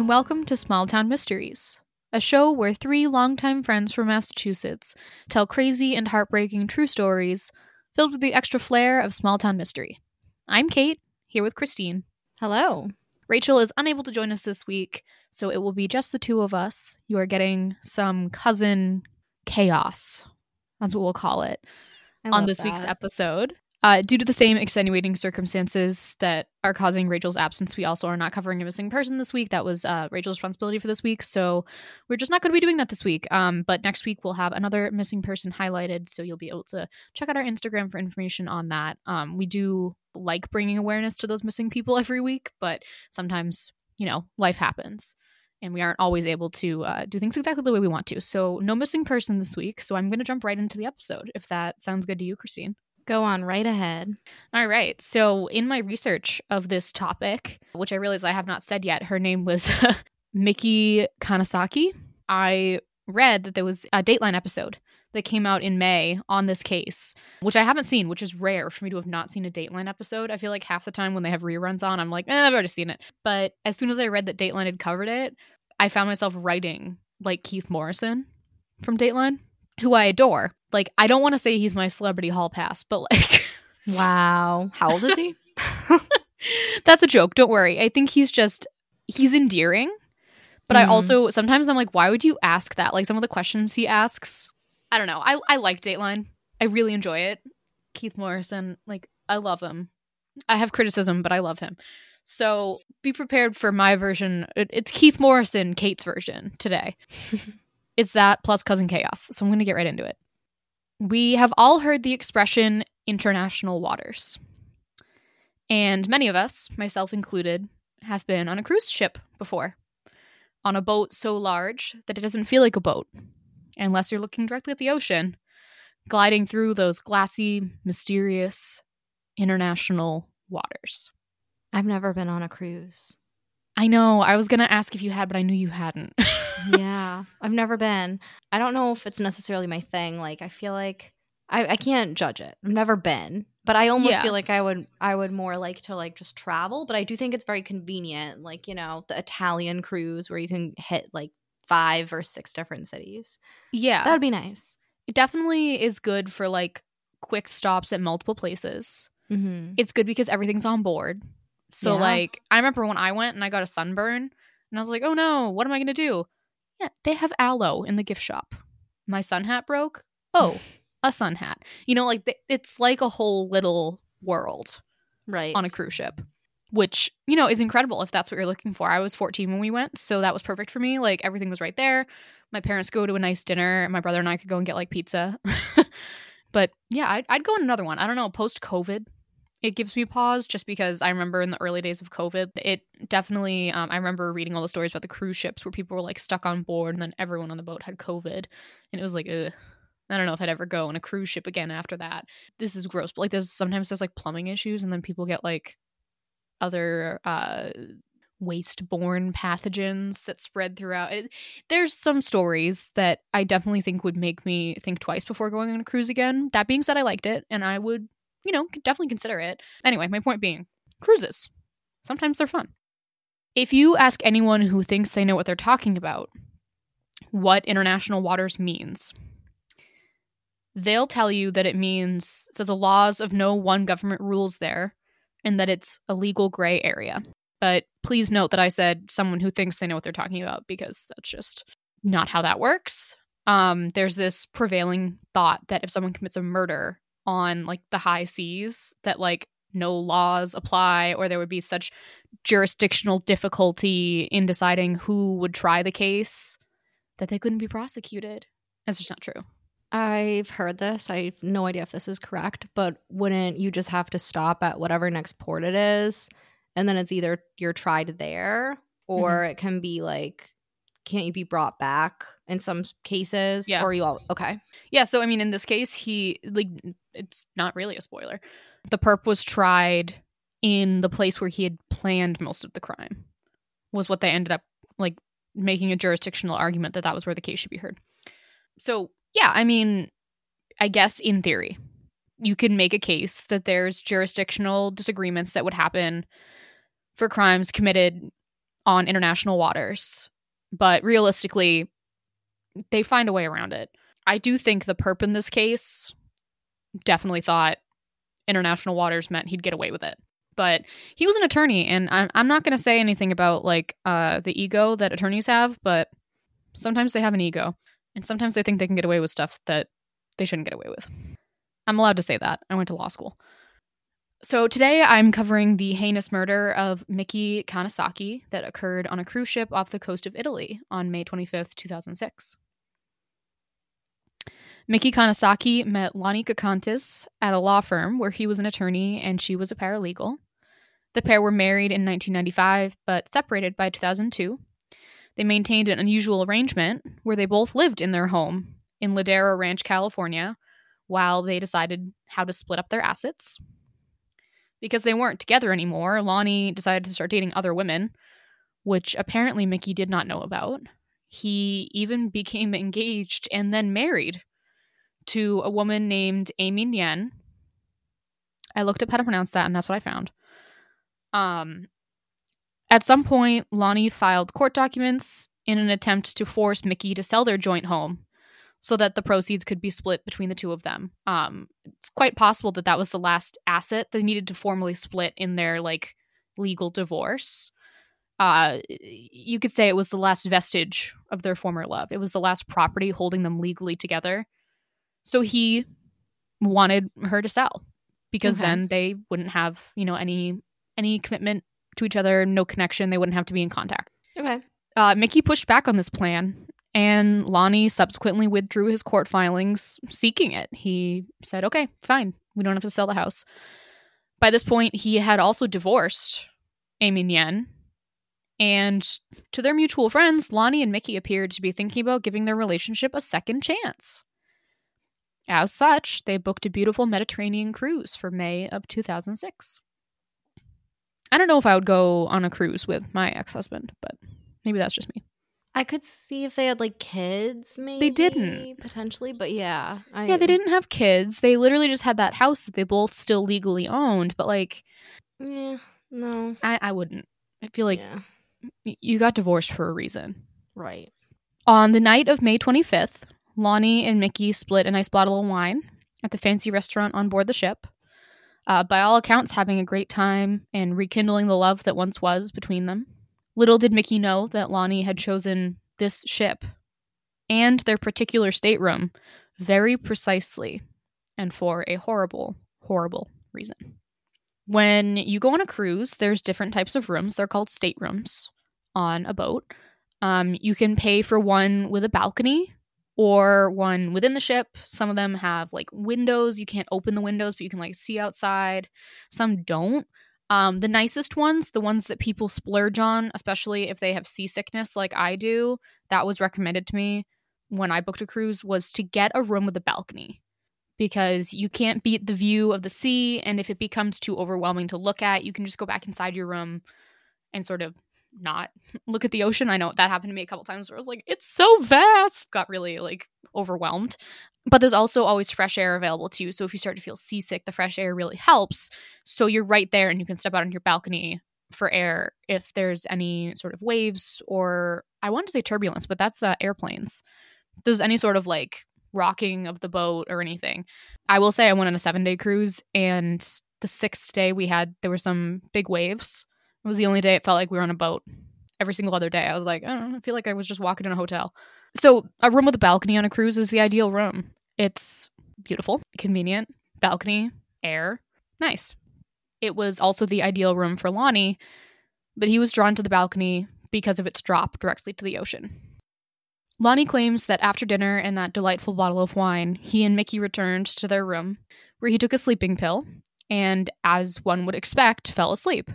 and welcome to Small Town Mysteries, a show where three longtime friends from Massachusetts tell crazy and heartbreaking true stories filled with the extra flair of small town mystery. I'm Kate, here with Christine. Hello. Rachel is unable to join us this week, so it will be just the two of us. You are getting some cousin chaos. That's what we'll call it I on this week's episode. Uh, due to the same extenuating circumstances that are causing Rachel's absence, we also are not covering a missing person this week. That was uh, Rachel's responsibility for this week, so we're just not going to be doing that this week. Um, but next week we'll have another missing person highlighted, so you'll be able to check out our Instagram for information on that. Um, we do like bringing awareness to those missing people every week, but sometimes you know life happens. And we aren't always able to uh, do things exactly the way we want to. So, no missing person this week. So, I'm going to jump right into the episode if that sounds good to you, Christine. Go on right ahead. All right. So, in my research of this topic, which I realize I have not said yet, her name was Micki Kanesaki. I read that there was a Dateline episode that came out in May on this case, which I haven't seen, which is rare for me to have not seen a Dateline episode. I feel like half the time when they have reruns on, I'm like, eh, I've already seen it. But as soon as I read that Dateline had covered it, I found myself writing like Keith Morrison from Dateline, who I adore. Like, I don't want to say he's my celebrity hall pass, but like, Wow. How old is he? That's a joke. Don't worry. I think he's just he's endearing. But I Mhm. also sometimes I'm like, why would you ask that? Like some of the questions he asks. I don't know. I I like Dateline. I really enjoy it. Keith Morrison, like I love him. I have criticism, but I love him. So be prepared for my version. It- It's Keith Morrison, Kate's version today. it's that plus cousin chaos. So I'm going to get right into it. We have all heard the expression international waters. And many of us, myself included, have been on a cruise ship before. On a boat so large that it doesn't feel like a boat, unless you're looking directly at the ocean, gliding through those glassy, mysterious international waters. I've never been on a cruise. I know, I was going to ask if you had, but I knew you hadn't. yeah. I've never been. I don't know if it's necessarily my thing. Like I feel like I, I can't judge it. I've never been. But I almost Yeah. feel like I would I would more like to like just travel. But I do think it's very convenient. Like, you know, the Italian cruise where you can hit like five or six different cities. yeah. That would be nice. it definitely is good for like quick stops at multiple places. Mm-hmm. it's good because everything's on board. So Yeah. like I remember when I went and I got a sunburn and I was like, "Oh no, what am I going to do?" Yeah, they have aloe in the gift shop. My sun hat broke. Oh, a sun hat. You know like th- it's like a whole little world Right. on a cruise ship, which, you know, is incredible if that's what you're looking for. I was 14 when we went, so that was perfect for me. Like everything was right there. My parents go to a nice dinner, my brother and I could go and get like pizza. but yeah, I'd, I'd go on another one. I don't know, post COVID, it gives me pause just because I remember in the early days of COVID, it definitely, um, I remember reading all the stories about the cruise ships where people were like stuck on board and then everyone on the boat had COVID. And it was like, ugh. I don't know if I'd ever go on a cruise ship again after that. This is gross. But like there's sometimes there's like plumbing issues and then people get like other uh waste-borne pathogens that spread throughout. It, there's some stories that I definitely think would make me think twice before going on a cruise again. That being said, I liked it and I would, you know, could definitely consider it. Anyway, my point being, cruises. Sometimes they're fun. If you ask anyone who thinks they know what they're talking about, what international waters means, they'll tell you that it means that the laws of no one government rules there and that it's a legal gray area. But please note that I said someone who thinks they know what they're talking about because that's just not how that works. Um, there's this prevailing thought that if someone commits a murder on like the high seas, that like no laws apply or there would be such jurisdictional difficulty in deciding who would try the case that they couldn't be prosecuted. That's just not true. I've heard this. I have no idea if this is correct, but wouldn't you just have to stop at whatever next port it is? And then it's either you're tried there or Mm-hmm. it can be like, can't you be brought back in some cases? Yeah. Or you all, okay. Yeah, so I mean, in this case, he like it's not really a spoiler. The perp was tried in the place where he had planned most of the crime. Was what they ended up like making a jurisdictional argument that that was where the case should be heard. So yeah, I mean, I guess in theory, you can make a case that there's jurisdictional disagreements that would happen for crimes committed on international waters. But realistically, they find a way around it. I do think the perp in this case definitely thought international waters meant he'd get away with it. But he was an attorney, and I'm, I'm not going to say anything about like uh, the ego that attorneys have, but sometimes they have an ego, and sometimes they think they can get away with stuff that they shouldn't get away with. I'm allowed to say that. I went to law school. So today I'm covering the heinous murder of Micki Kanesaki that occurred on a cruise ship off the coast of Italy on May 25th, 2006. Micki Kanesaki met Lonnie Kocontes at a law firm where he was an attorney and she was a paralegal. The pair were married in 1995 but separated by 2002. They maintained an unusual arrangement where they both lived in their home in Ladera Ranch, California, while they decided how to split up their assets. Because they weren't together anymore, Lonnie decided to start dating other women, which apparently Micki did not know about. He even became engaged and then married to a woman named Amy Nyen. I looked up how to pronounce that, and that's what I found. Um, at some point, Lonnie filed court documents in an attempt to force Micki to sell their joint home so that the proceeds could be split between the two of them. Um, it's quite possible that that was the last asset they needed to formally split in their like legal divorce. Uh, you could say it was the last vestige of their former love. It was the last property holding them legally together. So he wanted her to sell because okay. then they wouldn't have, you know, any any commitment to each other, no connection. They wouldn't have to be in contact. Okay. Uh, Micki pushed back on this plan and Lonnie subsequently withdrew his court filings seeking it. He said, okay, fine. We don't have to sell the house. By this point, he had also divorced Amy Nien. And to their mutual friends, Lonnie and Micki appeared to be thinking about giving their relationship a second chance. As such, they booked a beautiful Mediterranean cruise for May of 2006. I don't know if I would go on a cruise with my ex husband, but maybe that's just me. I could see if they had like kids, maybe. They didn't. Potentially, but yeah. I, yeah, they didn't have kids. They literally just had that house that they both still legally owned, but like. Yeah, no. I, I wouldn't. I feel like yeah. you got divorced for a reason. Right. On the night of May 25th, Lonnie and Micki split a nice bottle of wine at the fancy restaurant on board the ship. Uh, by all accounts, having a great time and rekindling the love that once was between them. Little did Micki know that Lonnie had chosen this ship and their particular stateroom very precisely and for a horrible, horrible reason. When you go on a cruise, there's different types of rooms. They're called staterooms on a boat. Um, you can pay for one with a balcony or one within the ship. Some of them have like windows. You can't open the windows, but you can like see outside. Some don't. Um, the nicest ones, the ones that people splurge on, especially if they have seasickness like I do, that was recommended to me when I booked a cruise, was to get a room with a balcony because you can't beat the view of the sea. And if it becomes too overwhelming to look at, you can just go back inside your room and sort of not look at the ocean. I know that happened to me a couple times where I was like, it's so vast, got really like overwhelmed. But there's also always fresh air available too. So if you start to feel seasick, the fresh air really helps. So you're right there and you can step out on your balcony for air if there's any sort of waves or I want to say turbulence, but that's uh, airplanes. If there's any sort of like rocking of the boat or anything. I will say I went on a seven day cruise and the sixth day we had there were some big waves. It was the only day it felt like we were on a boat. Every single other day I was like, I don't know, I feel like I was just walking in a hotel. So, a room with a balcony on a cruise is the ideal room. It's beautiful, convenient, balcony, air, nice. It was also the ideal room for Lonnie, but he was drawn to the balcony because of its drop directly to the ocean. Lonnie claims that after dinner and that delightful bottle of wine, he and Micki returned to their room, where he took a sleeping pill and, as one would expect, fell asleep.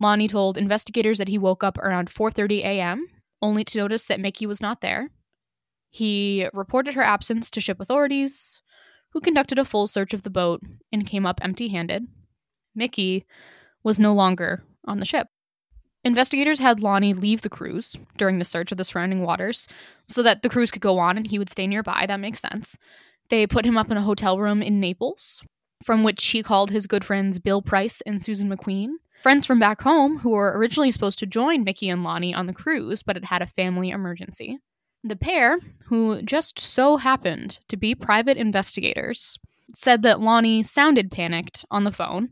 Lonnie told investigators that he woke up around 4:30 a.m only to notice that Micki was not there. He reported her absence to ship authorities, who conducted a full search of the boat and came up empty handed. Micki was no longer on the ship. Investigators had Lonnie leave the cruise during the search of the surrounding waters so that the cruise could go on and he would stay nearby. That makes sense. They put him up in a hotel room in Naples, from which he called his good friends Bill Price and Susan McQueen Friends from back home who were originally supposed to join Micki and Lonnie on the cruise, but had had a family emergency. The pair, who just so happened to be private investigators, said that Lonnie sounded panicked on the phone,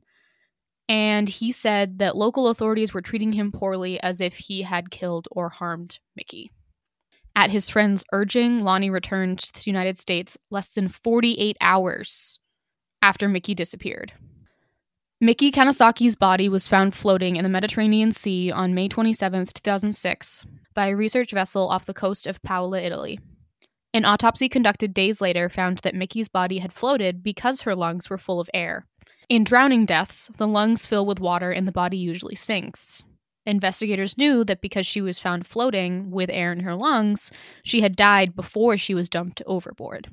and he said that local authorities were treating him poorly as if he had killed or harmed Micki. At his friend's urging, Lonnie returned to the United States less than 48 hours after Micki disappeared. Micki Kanesaki's body was found floating in the Mediterranean Sea on May 27, 2006, by a research vessel off the coast of Paola, Italy. An autopsy conducted days later found that Micki's body had floated because her lungs were full of air. In drowning deaths, the lungs fill with water and the body usually sinks. Investigators knew that because she was found floating with air in her lungs, she had died before she was dumped overboard.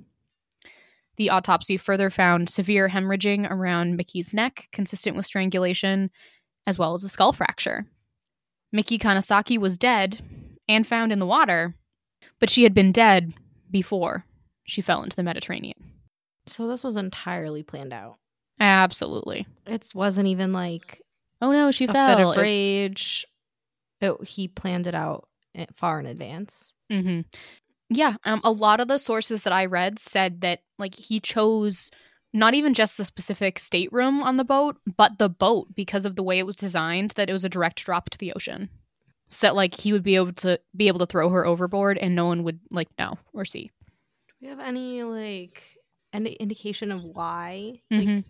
The autopsy further found severe hemorrhaging around Micki's neck, consistent with strangulation, as well as a skull fracture. Micki Kanesaki was dead and found in the water, but she had been dead before she fell into the Mediterranean. So this was entirely planned out. Absolutely. It wasn't even like Oh no, she a fell. fit of rage. It, he planned it out far in advance. hmm Yeah, um, a lot of the sources that I read said that like he chose not even just the specific stateroom on the boat, but the boat because of the way it was designed. That it was a direct drop to the ocean, so that like he would be able to be able to throw her overboard and no one would like know or see. Do we have any like any indication of why? Like, Mhm.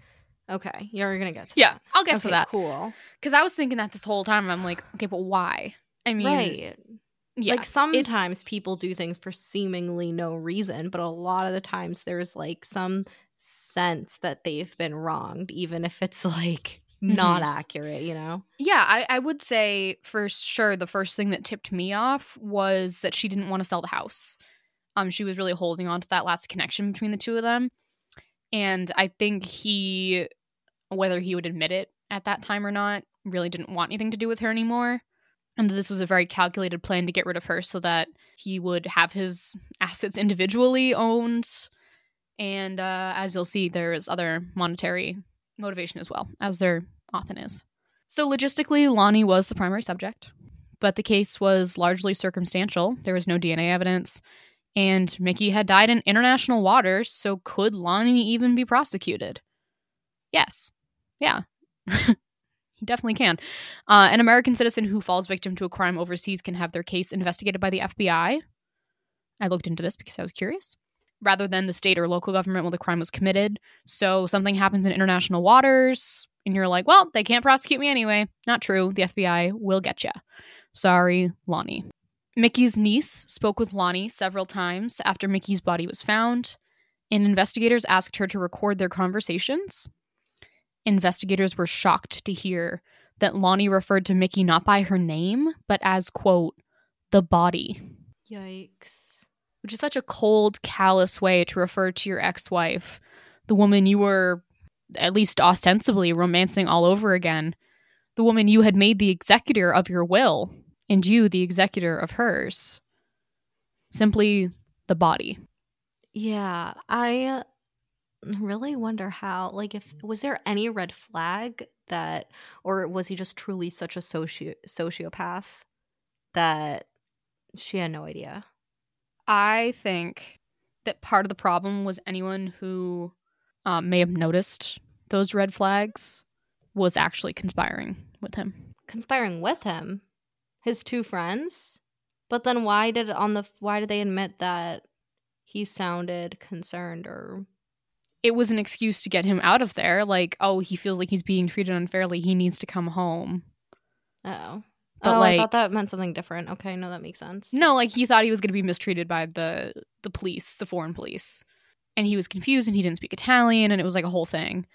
okay, you're gonna get to Yeah, that. I'll get okay, to that Cool. because I was thinking that this whole time. I'm like, okay, but why? I mean, right. Yeah, like sometimes people do things for seemingly no reason, but a lot of the times there's like some sense that they've been wronged, even if it's like not accurate, you know? Yeah, I, I would say for sure the first thing that tipped me off was that she didn't want to sell the house. Um, she was really holding on to that last connection between the two of them, and I think he, whether he would admit it at that time or not, really didn't want anything to do with her anymore. And that this was a very calculated plan to get rid of her so that he would have his assets individually owned. And uh, as you'll see, there is other monetary motivation as well, as there often is. So, logistically, Lonnie was the primary subject, but the case was largely circumstantial. There was no DNA evidence, and Micki had died in international waters, so could Lonnie even be prosecuted? Yes. Yeah. he definitely can. Uh, an American citizen who falls victim to a crime overseas can have their case investigated by the FBI. I looked into this because I was curious. Rather than the state or local government where the crime was committed. So something happens in international waters, and you're like, well, they can't prosecute me anyway. Not true. The FBI will get you. Sorry, Lonnie. Micki's niece spoke with Lonnie several times after Micki's body was found, and investigators asked her to record their conversations. Investigators were shocked to hear that Lonnie referred to Micki not by her name, but as, quote, the body, Yikes. which is such a cold, callous way to refer to your ex wife, the woman you were, at least ostensibly, romancing all over again, the woman you had made the executor of your will, and you the executor of hers. Simply the body. Yeah, I really wonder how like if was there any red flag that or was he just truly such a soci- sociopath that she had no idea. I think that part of the problem was anyone who um, may have noticed those red flags was actually conspiring with him. Conspiring with him, his two friends. But then why did on the why did they admit that he sounded concerned or It was an excuse to get him out of there. Like, oh, he feels like he's being treated unfairly. He needs to come home. oh. But, oh, I thought that meant something different. Okay, no, that makes sense. No, like he thought he was going to be mistreated by the the police, the foreign police, and he was confused and he didn't speak Italian, and it was like a whole thing.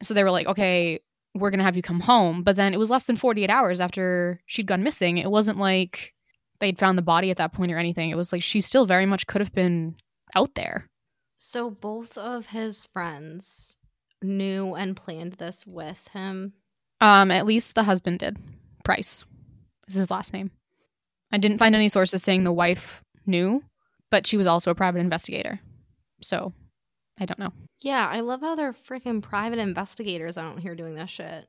So they were like, "Okay, we're going to have you come home," but then it was less than forty eight hours after she'd gone missing. It wasn't like they'd found the body at that point or anything. It was like she still very much could have been out there. So both of his friends knew and planned this with him. Um, at least the husband did. Price is his last name. I didn't find any sources saying the wife knew, but she was also a private investigator. So I don't know. Yeah, I love how they're freaking private investigators out here doing this shit.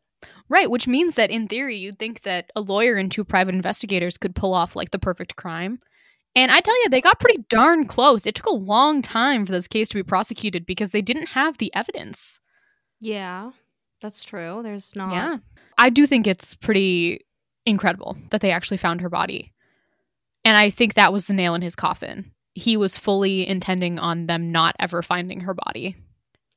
Right, which means that in theory, you'd think that a lawyer and two private investigators could pull off like the perfect crime. And I tell you, they got pretty darn close. It took a long time for this case to be prosecuted because they didn't have the evidence. Yeah, that's true. There's not. Yeah. I do think it's pretty incredible that they actually found her body. And I think that was the nail in his coffin. He was fully intending on them not ever finding her body.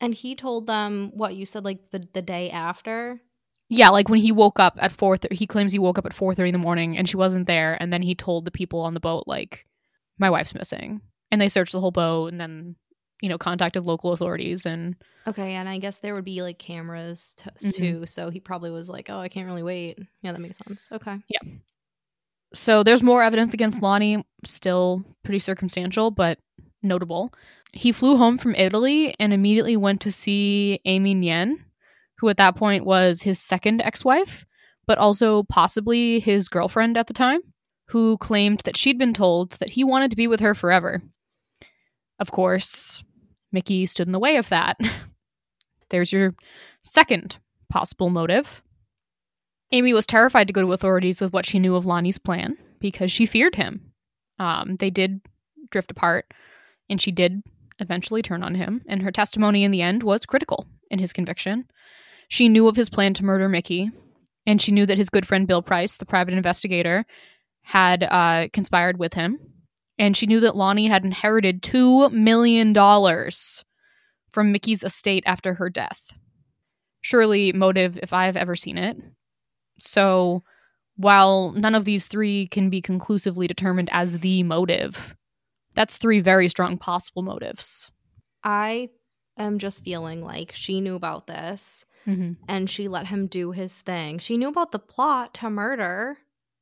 And he told them what you said, like the, the day after. Yeah, like when he woke up at four, th- he claims he woke up at four thirty in the morning and she wasn't there, and then he told the people on the boat like, "My wife's missing," and they searched the whole boat, and then you know contacted local authorities and Okay, and I guess there would be like cameras t- Mhm. too, so he probably was like, "Oh, I can't really wait." Yeah, that makes sense. Okay. Yeah so there's more evidence against Lonnie, still pretty circumstantial, but notable. He flew home from Italy and immediately went to see Amy Nyen, who at that point was his second ex wife, but also possibly his girlfriend at the time, who claimed that she'd been told that he wanted to be with her forever. Of course, Micki stood in the way of that. There's your second possible motive. Amy was terrified to go to authorities with what she knew of Lonnie's plan because she feared him. Um, they did drift apart, and she did eventually turn on him, and her testimony in the end was critical in his conviction. She knew of his plan to murder Micki, and she knew that his good friend Bill Price, the private investigator, had uh, conspired with him, and she knew that Lonnie had inherited $2 million from Micki's estate after her death. Surely, motive if I've ever seen it. So, while none of these three can be conclusively determined as the motive, that's three very strong possible motives. I am just feeling like she knew about this Mm-hmm. and she let him do his thing. She knew about the plot to murder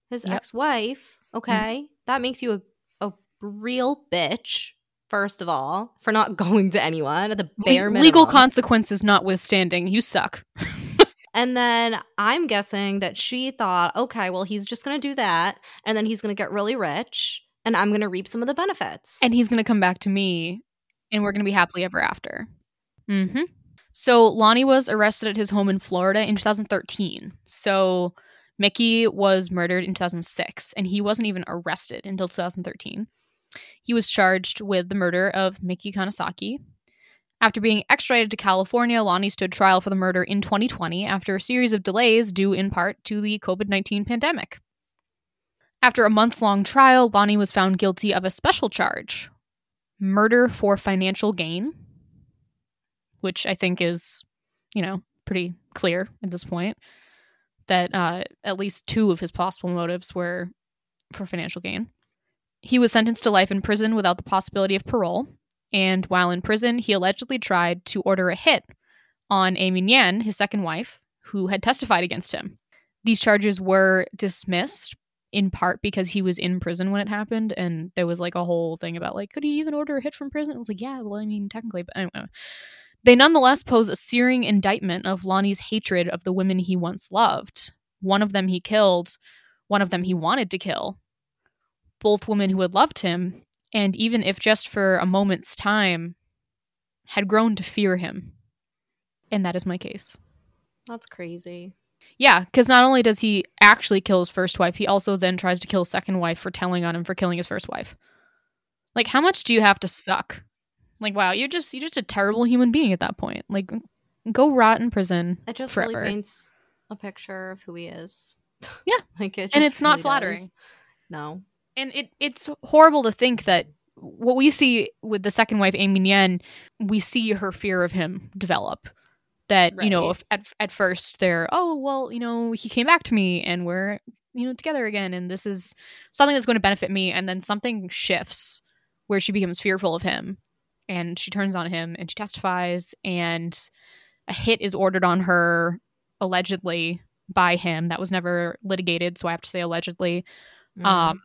his Yep. ex-wife. Okay, that makes you a, a real bitch. First of all, for not going to anyone at the bare minimum. Legal consequences notwithstanding, you suck. And then I'm guessing that she thought, okay, well, he's just going to do that. And then he's going to get really rich and I'm going to reap some of the benefits. and he's going to come back to me and we're going to be happily ever after. Hmm So Lonnie was arrested at his home in Florida in 2013. So Micki was murdered in 2006 and he wasn't even arrested until 2013. He was charged with the murder of Micki Kanesaki. After being extradited to California, Lonnie stood trial for the murder in 2020 after a series of delays due in part to the COVID 19 pandemic. After a months long trial, Lonnie was found guilty of a special charge murder for financial gain, which I think is, you know, pretty clear at this point that uh, at least two of his possible motives were for financial gain. He was sentenced to life in prison without the possibility of parole, and while in prison, he allegedly tried to order a hit on Amy Nyen, his second wife, who had testified against him. These charges were dismissed in part because he was in prison when it happened, and there was like a whole thing about like, could he even order a hit from prison? It was like, yeah, well, I mean, technically, but anyway. They nonetheless pose a searing indictment of Lonnie's hatred of the women he once loved. One of them he killed, one of them he wanted to kill. Both women who had loved him, and even if just for a moment's time, had grown to fear him. And that is my case. That's crazy. Yeah, because not only does he actually kill his first wife, he also then tries to kill his second wife for telling on him for killing his first wife. Like, how much do you have to suck? Like, wow, you're just you're just a terrible human being at that point. Like, go rot in prison. It just Forever. really paints a picture of who he is. Yeah. like it And it's not flattering. does. No. And it it's horrible to think that what we see with the second wife, Amy Nyen, we see her fear of him develop. That you know, if at at first they're oh well, you know, he came back to me and we're you know together again, and this is something that's going to benefit me, and then something shifts where she becomes fearful of him, and she turns on him and she testifies, and a hit is ordered on her allegedly by him that was never litigated, so I have to say allegedly. Mhm. Um,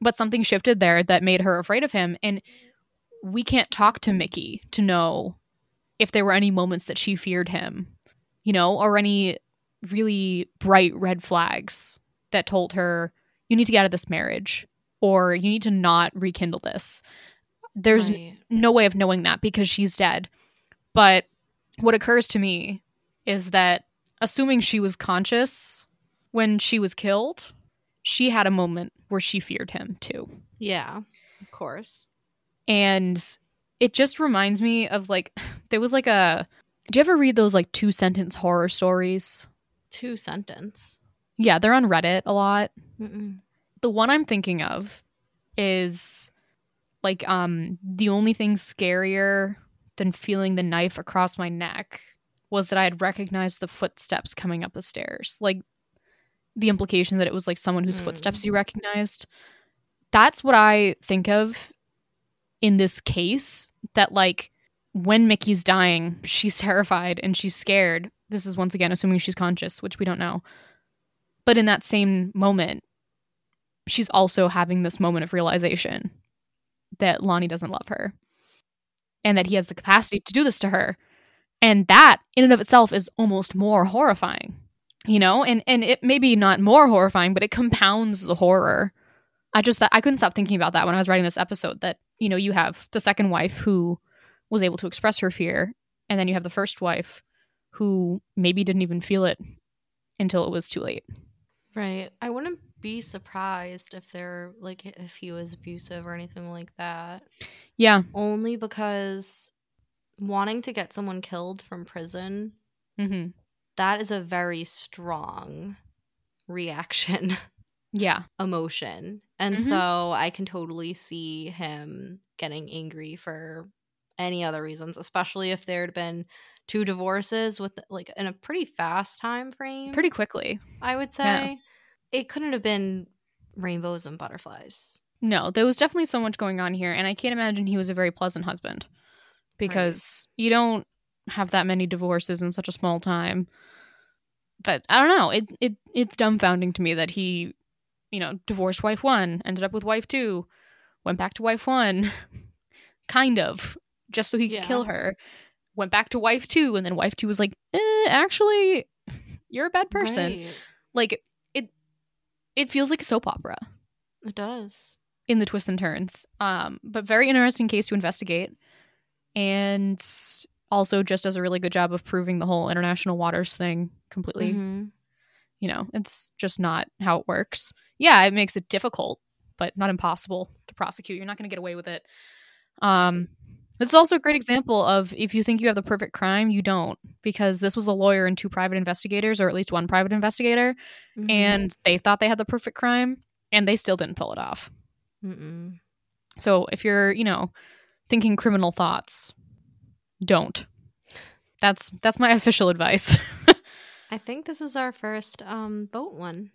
but something shifted there that made her afraid of him. And we can't talk to Micki to know if there were any moments that she feared him, you know, or any really bright red flags that told her, you need to get out of this marriage or you need to not rekindle this. There's Right. no way of knowing that because she's dead. But what occurs to me is that assuming she was conscious when she was killed, she had a moment where she feared him too. Yeah, of course. And it just reminds me of like there was like a do you ever read those like two sentence horror stories? Two sentence. Yeah, they're on Reddit a lot. Mm-mm. The one I'm thinking of is like um the only thing scarier than feeling the knife across my neck was that I had recognized the footsteps coming up the stairs. Like the implication that it was like someone whose Mm. footsteps you recognized. That's what I think of in this case that like when Micki's dying, she's terrified and she's scared. This is once again assuming she's conscious, which we don't know. But in that same moment, she's also having this moment of realization that Lonnie doesn't love her and that he has the capacity to do this to her. And that in and of itself is almost more horrifying. You know, and and it may be not more horrifying, but it compounds the horror. I just thought I couldn't stop thinking about that when I was writing this episode that, you know, you have the second wife who was able to express her fear, and then you have the first wife who maybe didn't even feel it until it was too late. Right. I wouldn't be surprised if they're like if he was abusive or anything like that. Yeah. Only because wanting to get someone killed from prison, hmm that is a very strong reaction Yeah. emotion. And Mhm. so I can totally see him getting angry for any other reasons, especially if there had been two divorces with like in a pretty fast time frame. Pretty quickly. I would say. It couldn't have been rainbows and butterflies. No, there was definitely so much going on here, and I can't imagine he was a very pleasant husband because you don't have that many divorces in such a small time. But I don't know. It it it's dumbfounding to me that he, you know, divorced wife one, ended up with wife two, went back to wife one, kind of, just so he could Yeah. kill her. Went back to wife two, and then wife two was like, eh, actually, you're a bad person. Right. Like it, feels like a soap opera. It does. in the twists and turns. Um, but very interesting case to investigate, and also just does a really good job of proving the whole international waters thing completely. Mhm. You know, it's just not how it works. Yeah, it makes it difficult, but not impossible to prosecute. You're not going to get away with it. Um, this is also a great example of if you think you have the perfect crime, you don't, because this was a lawyer and two private investigators, or at least one private investigator, Mhm. and they thought they had the perfect crime, and they still didn't pull it off. Mm-mm. So if you're, you know, thinking criminal thoughts, don't. That's that's my official advice. I think this is our first um boat one.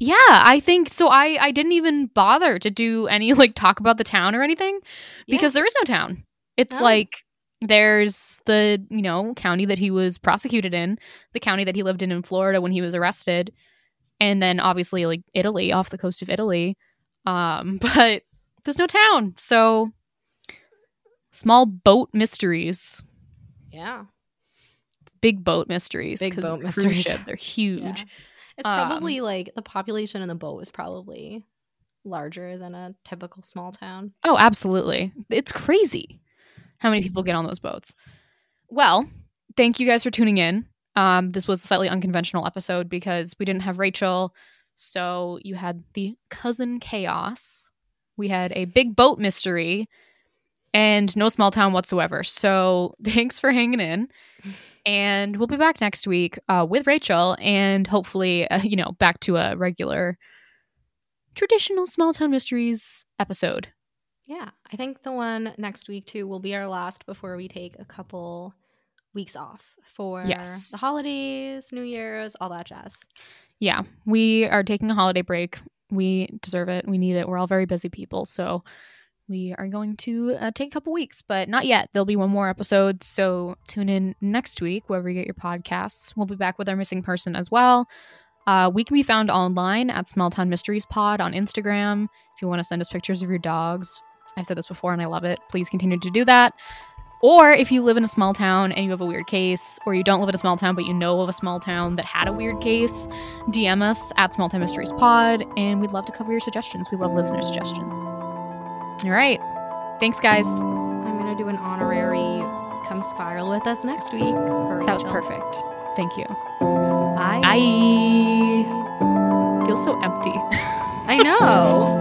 yeah, I think so I I didn't even bother to do any like talk about the town or anything because there is no town. It's No. like there's the, you know, county that he was prosecuted in, the county that he lived in in Florida when he was arrested, and then obviously like Italy off the coast of Italy. Um but there's no town. So small boat mysteries. Yeah. big boat mysteries. Big boat cruise ship. They're huge. Yeah. It's Um, probably like the population in the boat is probably larger than a typical small town. Oh, absolutely. It's crazy how many people get on those boats. Well, thank you guys for tuning in. Um, this was a slightly unconventional episode because we didn't have Rachel. So you had the cousin chaos. We had a big boat mystery and no small town whatsoever. So thanks for hanging in. And we'll be back next week uh, with Rachel and hopefully, uh, you know, back to a regular traditional small town mysteries episode. Yeah. I think the one next week too will be our last before we take a couple weeks off for Yes. the holidays, New Year's, all that jazz. yeah, we are taking a holiday break. We deserve it. We need it. We're all very busy people. So we are going to uh, take a couple weeks, but not yet. There'll be one more episode. So tune in next week, wherever you get your podcasts. We'll be back with our missing person as well. Uh, we can be found online at Small Town Mysteries Pod on Instagram. If you want to send us pictures of your dogs, I've said this before and I love it. Please continue to do that. Or if you live in a small town and you have a weird case, or you don't live in a small town but you know of a small town that had a weird case, DM us at Small Time Mysteries Pod, and we'd love to cover your suggestions. We love listener suggestions. All right. Thanks, guys. I'm going to do an honorary come spiral with us next week. That was perfect. Thank you. Bye. Bye. Feels so empty. I know.